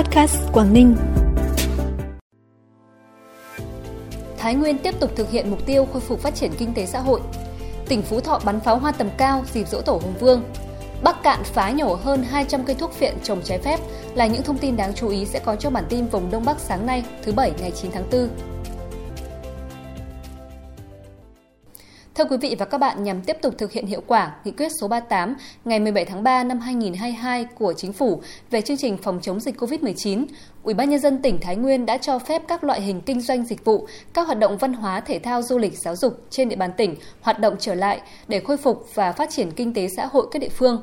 Podcast Quảng Ninh. Thái Nguyên tiếp tục thực hiện mục tiêu khôi phục phát triển kinh tế xã hội. Tỉnh Phú Thọ bắn pháo hoa tầm cao dịp dỗ tổ Hùng Vương. Bắc Cạn phá nhổ hơn 200 cây thuốc phiện trồng trái phép là những thông tin đáng chú ý sẽ có trong bản tin vùng Đông Bắc sáng nay, thứ Bảy ngày 9 tháng 4. Thưa quý vị và các bạn, nhằm tiếp tục thực hiện hiệu quả nghị quyết số 38 ngày 17 tháng 3 năm 2022 của Chính phủ về chương trình phòng chống dịch COVID-19, Ủy ban nhân dân tỉnh Thái Nguyên đã cho phép các loại hình kinh doanh dịch vụ, các hoạt động văn hóa, thể thao, du lịch, giáo dục trên địa bàn tỉnh hoạt động trở lại để khôi phục và phát triển kinh tế xã hội các địa phương.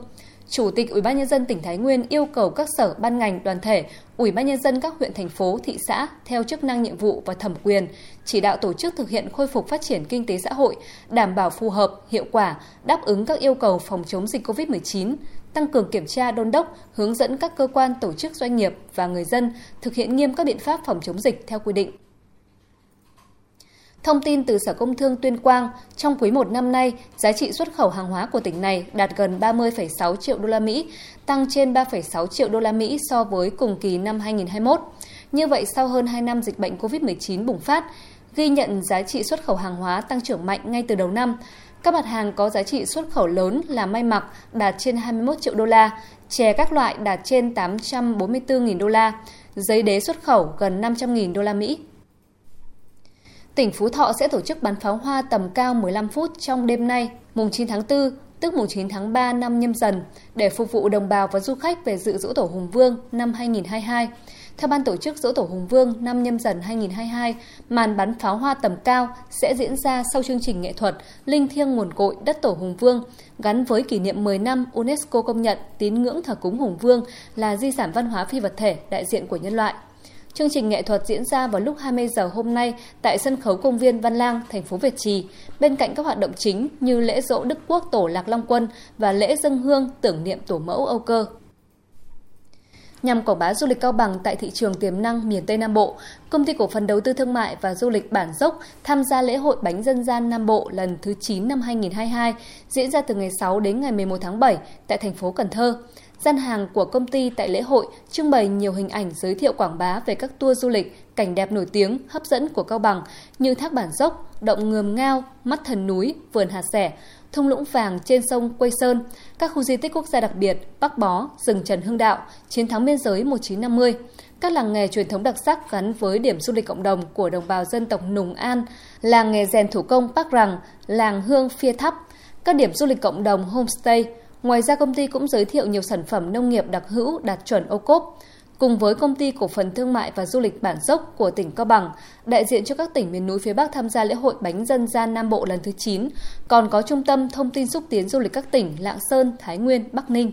Chủ tịch Ủy ban nhân dân tỉnh Thái Nguyên yêu cầu các sở ban ngành đoàn thể, Ủy ban nhân dân các huyện thành phố, thị xã theo chức năng nhiệm vụ và thẩm quyền chỉ đạo tổ chức thực hiện khôi phục phát triển kinh tế xã hội, đảm bảo phù hợp, hiệu quả, đáp ứng các yêu cầu phòng chống dịch COVID-19, tăng cường kiểm tra đôn đốc, hướng dẫn các cơ quan tổ chức doanh nghiệp và người dân thực hiện nghiêm các biện pháp phòng chống dịch theo quy định. Thông tin từ Sở Công Thương Tuyên Quang, trong quý 1 năm nay, giá trị xuất khẩu hàng hóa của tỉnh này đạt gần 30,6 triệu đô la Mỹ, tăng trên 3,6 triệu đô la Mỹ so với cùng kỳ năm 2021. Như vậy, sau hơn 2 năm dịch bệnh COVID-19 bùng phát, ghi nhận giá trị xuất khẩu hàng hóa tăng trưởng mạnh ngay từ đầu năm. Các mặt hàng có giá trị xuất khẩu lớn là may mặc đạt trên 21 triệu đô la, chè các loại đạt trên 844.000 đô la, giấy đế xuất khẩu gần 500.000 đô la Mỹ. Tỉnh Phú Thọ sẽ tổ chức bắn pháo hoa tầm cao 15 phút trong đêm nay, mùng 9 tháng 4, tức mùng 9 tháng 3 năm nhâm dần, để phục vụ đồng bào và du khách về dự dỗ tổ Hùng Vương năm 2022. Theo ban tổ chức dỗ tổ Hùng Vương năm nhâm dần 2022, màn bắn pháo hoa tầm cao sẽ diễn ra sau chương trình nghệ thuật Linh thiêng nguồn cội đất tổ Hùng Vương, gắn với kỷ niệm 10 năm UNESCO công nhận tín ngưỡng thờ cúng Hùng Vương là di sản văn hóa phi vật thể đại diện của nhân loại. Chương trình nghệ thuật diễn ra vào lúc 20 giờ hôm nay tại sân khấu công viên Văn Lang, thành phố Việt Trì, bên cạnh các hoạt động chính như lễ dỗ Đức Quốc Tổ Lạc Long Quân và lễ dân hương tưởng niệm Tổ mẫu Âu Cơ. Nhằm quảng bá du lịch Cao Bằng tại thị trường tiềm năng miền Tây Nam Bộ, Công ty Cổ phần Đầu tư Thương mại và Du lịch Bản Dốc tham gia lễ hội bánh dân gian Nam Bộ lần thứ 9 năm 2022, diễn ra từ ngày 6 đến ngày 11 tháng 7 tại thành phố Cần Thơ. Gian hàng của công ty tại lễ hội trưng bày nhiều hình ảnh giới thiệu quảng bá về các tour du lịch, cảnh đẹp nổi tiếng, hấp dẫn của Cao Bằng như thác bản dốc, động ngườm ngao, mắt thần núi, vườn hạt sẻ, thung lũng vàng trên sông Quây Sơn, các khu di tích quốc gia đặc biệt, Bắc Bó, rừng Trần Hưng Đạo, chiến thắng biên giới 1950, các làng nghề truyền thống đặc sắc gắn với điểm du lịch cộng đồng của đồng bào dân tộc Nùng An, làng nghề rèn thủ công Bắc Rằng, làng hương Phia Thắp, các điểm du lịch cộng đồng homestay, Ngoài ra công ty cũng giới thiệu nhiều sản phẩm nông nghiệp đặc hữu đạt chuẩn ô cốp. Cùng với công ty cổ phần thương mại và du lịch Bản Dốc của tỉnh Cao Bằng, đại diện cho các tỉnh miền núi phía Bắc tham gia lễ hội bánh dân gian Nam Bộ lần thứ 9, còn có trung tâm thông tin xúc tiến du lịch các tỉnh Lạng Sơn, Thái Nguyên, Bắc Ninh.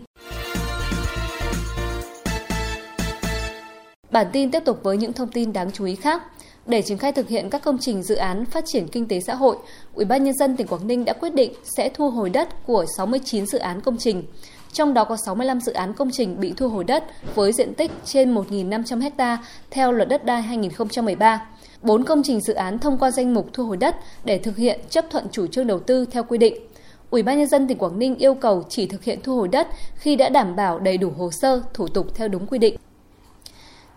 Bản tin tiếp tục với những thông tin đáng chú ý khác. Để triển khai thực hiện các công trình dự án phát triển kinh tế xã hội, Ủy ban nhân dân tỉnh Quảng Ninh đã quyết định sẽ thu hồi đất của 69 dự án công trình. Trong đó có 65 dự án công trình bị thu hồi đất với diện tích trên 1.500 ha theo luật đất đai 2013. 4 công trình dự án thông qua danh mục thu hồi đất để thực hiện chấp thuận chủ trương đầu tư theo quy định. Ủy ban nhân dân tỉnh Quảng Ninh yêu cầu chỉ thực hiện thu hồi đất khi đã đảm bảo đầy đủ hồ sơ, thủ tục theo đúng quy định.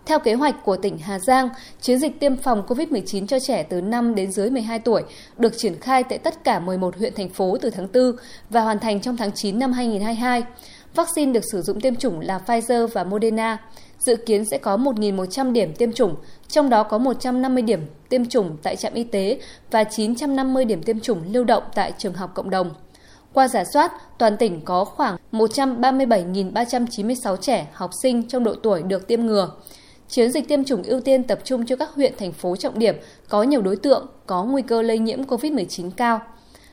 Theo kế hoạch của tỉnh Hà Giang, chiến dịch tiêm phòng COVID-19 cho trẻ từ 5 đến dưới 12 tuổi được triển khai tại tất cả 11 huyện thành phố từ tháng 4 và hoàn thành trong tháng 9 năm 2022. Vaccine được sử dụng tiêm chủng là Pfizer và Moderna. Dự kiến sẽ có 1.100 điểm tiêm chủng, trong đó có 150 điểm tiêm chủng tại trạm y tế và 950 điểm tiêm chủng lưu động tại trường học cộng đồng. Qua giả soát, toàn tỉnh có khoảng 137.396 trẻ học sinh trong độ tuổi được tiêm ngừa. Chiến dịch tiêm chủng ưu tiên tập trung cho các huyện, thành phố trọng điểm có nhiều đối tượng có nguy cơ lây nhiễm COVID-19 cao.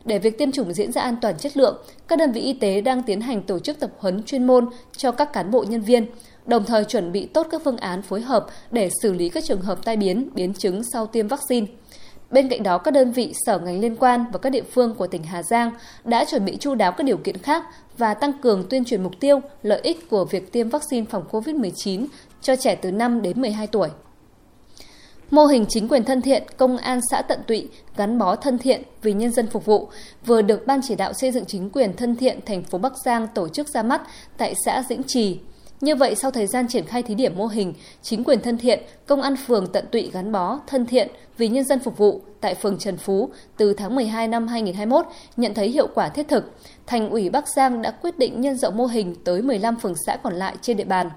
Để việc tiêm chủng diễn ra an toàn chất lượng, các đơn vị y tế đang tiến hành tổ chức tập huấn chuyên môn cho các cán bộ nhân viên, đồng thời chuẩn bị tốt các phương án phối hợp để xử lý các trường hợp tai biến, biến chứng sau tiêm vaccine. Bên cạnh đó, các đơn vị sở ngành liên quan và các địa phương của tỉnh Hà Giang đã chuẩn bị chu đáo các điều kiện khác và tăng cường tuyên truyền mục tiêu, lợi ích của việc tiêm vaccine phòng COVID-19 cho trẻ từ 5 đến 12 tuổi. Mô hình chính quyền thân thiện, công an xã tận tụy, gắn bó thân thiện vì nhân dân phục vụ vừa được Ban chỉ đạo xây dựng chính quyền thân thiện thành phố Bắc Giang tổ chức ra mắt tại xã Dĩnh Trì. Như vậy, sau thời gian triển khai thí điểm mô hình, chính quyền thân thiện, công an phường tận tụy gắn bó, thân thiện vì nhân dân phục vụ tại phường Trần Phú từ tháng 12 năm 2021 nhận thấy hiệu quả thiết thực. Thành ủy Bắc Giang đã quyết định nhân rộng mô hình tới 15 phường xã còn lại trên địa bàn.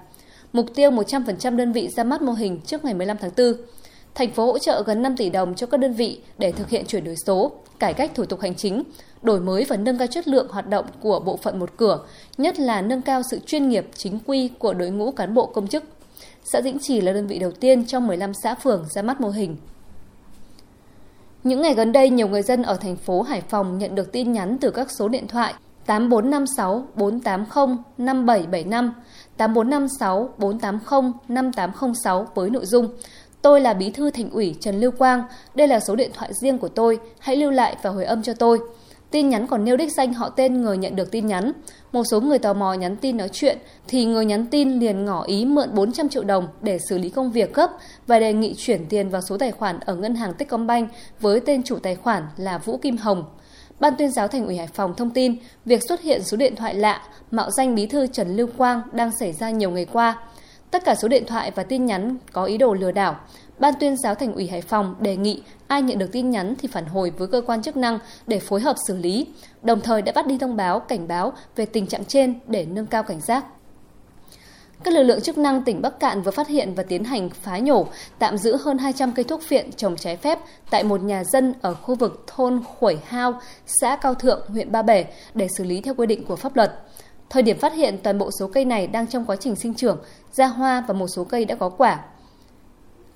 Mục tiêu 100% đơn vị ra mắt mô hình trước ngày 15 tháng 4 thành phố hỗ trợ gần 5 tỷ đồng cho các đơn vị để thực hiện chuyển đổi số, cải cách thủ tục hành chính, đổi mới và nâng cao chất lượng hoạt động của bộ phận một cửa, nhất là nâng cao sự chuyên nghiệp chính quy của đội ngũ cán bộ công chức. Xã Dĩnh Trì là đơn vị đầu tiên trong 15 xã phường ra mắt mô hình. Những ngày gần đây, nhiều người dân ở thành phố Hải Phòng nhận được tin nhắn từ các số điện thoại 8456 480 5775, 8456 480 5806 với nội dung Tôi là bí thư thành ủy Trần Lưu Quang, đây là số điện thoại riêng của tôi, hãy lưu lại và hồi âm cho tôi. Tin nhắn còn nêu đích danh họ tên người nhận được tin nhắn. Một số người tò mò nhắn tin nói chuyện thì người nhắn tin liền ngỏ ý mượn 400 triệu đồng để xử lý công việc gấp và đề nghị chuyển tiền vào số tài khoản ở ngân hàng Techcombank với tên chủ tài khoản là Vũ Kim Hồng. Ban tuyên giáo Thành ủy Hải Phòng thông tin việc xuất hiện số điện thoại lạ mạo danh bí thư Trần Lưu Quang đang xảy ra nhiều ngày qua. Tất cả số điện thoại và tin nhắn có ý đồ lừa đảo. Ban tuyên giáo Thành ủy Hải Phòng đề nghị ai nhận được tin nhắn thì phản hồi với cơ quan chức năng để phối hợp xử lý, đồng thời đã bắt đi thông báo cảnh báo về tình trạng trên để nâng cao cảnh giác. Các lực lượng chức năng tỉnh Bắc Cạn vừa phát hiện và tiến hành phá nhổ, tạm giữ hơn 200 cây thuốc phiện trồng trái phép tại một nhà dân ở khu vực thôn Khuẩy Hao, xã Cao Thượng, huyện Ba Bể để xử lý theo quy định của pháp luật. Thời điểm phát hiện toàn bộ số cây này đang trong quá trình sinh trưởng, ra hoa và một số cây đã có quả.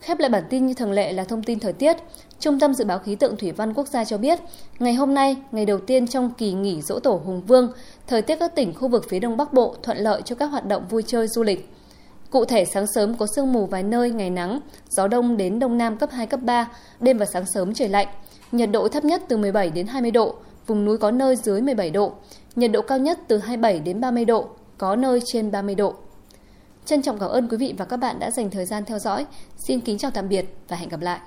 Khép lại bản tin như thường lệ là thông tin thời tiết. Trung tâm Dự báo Khí tượng Thủy văn Quốc gia cho biết, ngày hôm nay, ngày đầu tiên trong kỳ nghỉ dỗ tổ Hùng Vương, thời tiết các tỉnh khu vực phía Đông Bắc Bộ thuận lợi cho các hoạt động vui chơi du lịch. Cụ thể sáng sớm có sương mù vài nơi, ngày nắng, gió đông đến đông nam cấp 2, cấp 3, đêm và sáng sớm trời lạnh. Nhiệt độ thấp nhất từ 17 đến 20 độ, vùng núi có nơi dưới 17 độ. Nhiệt độ cao nhất từ 27 đến 30 độ, có nơi trên 30 độ. Trân trọng cảm ơn quý vị và các bạn đã dành thời gian theo dõi. Xin kính chào tạm biệt và hẹn gặp lại.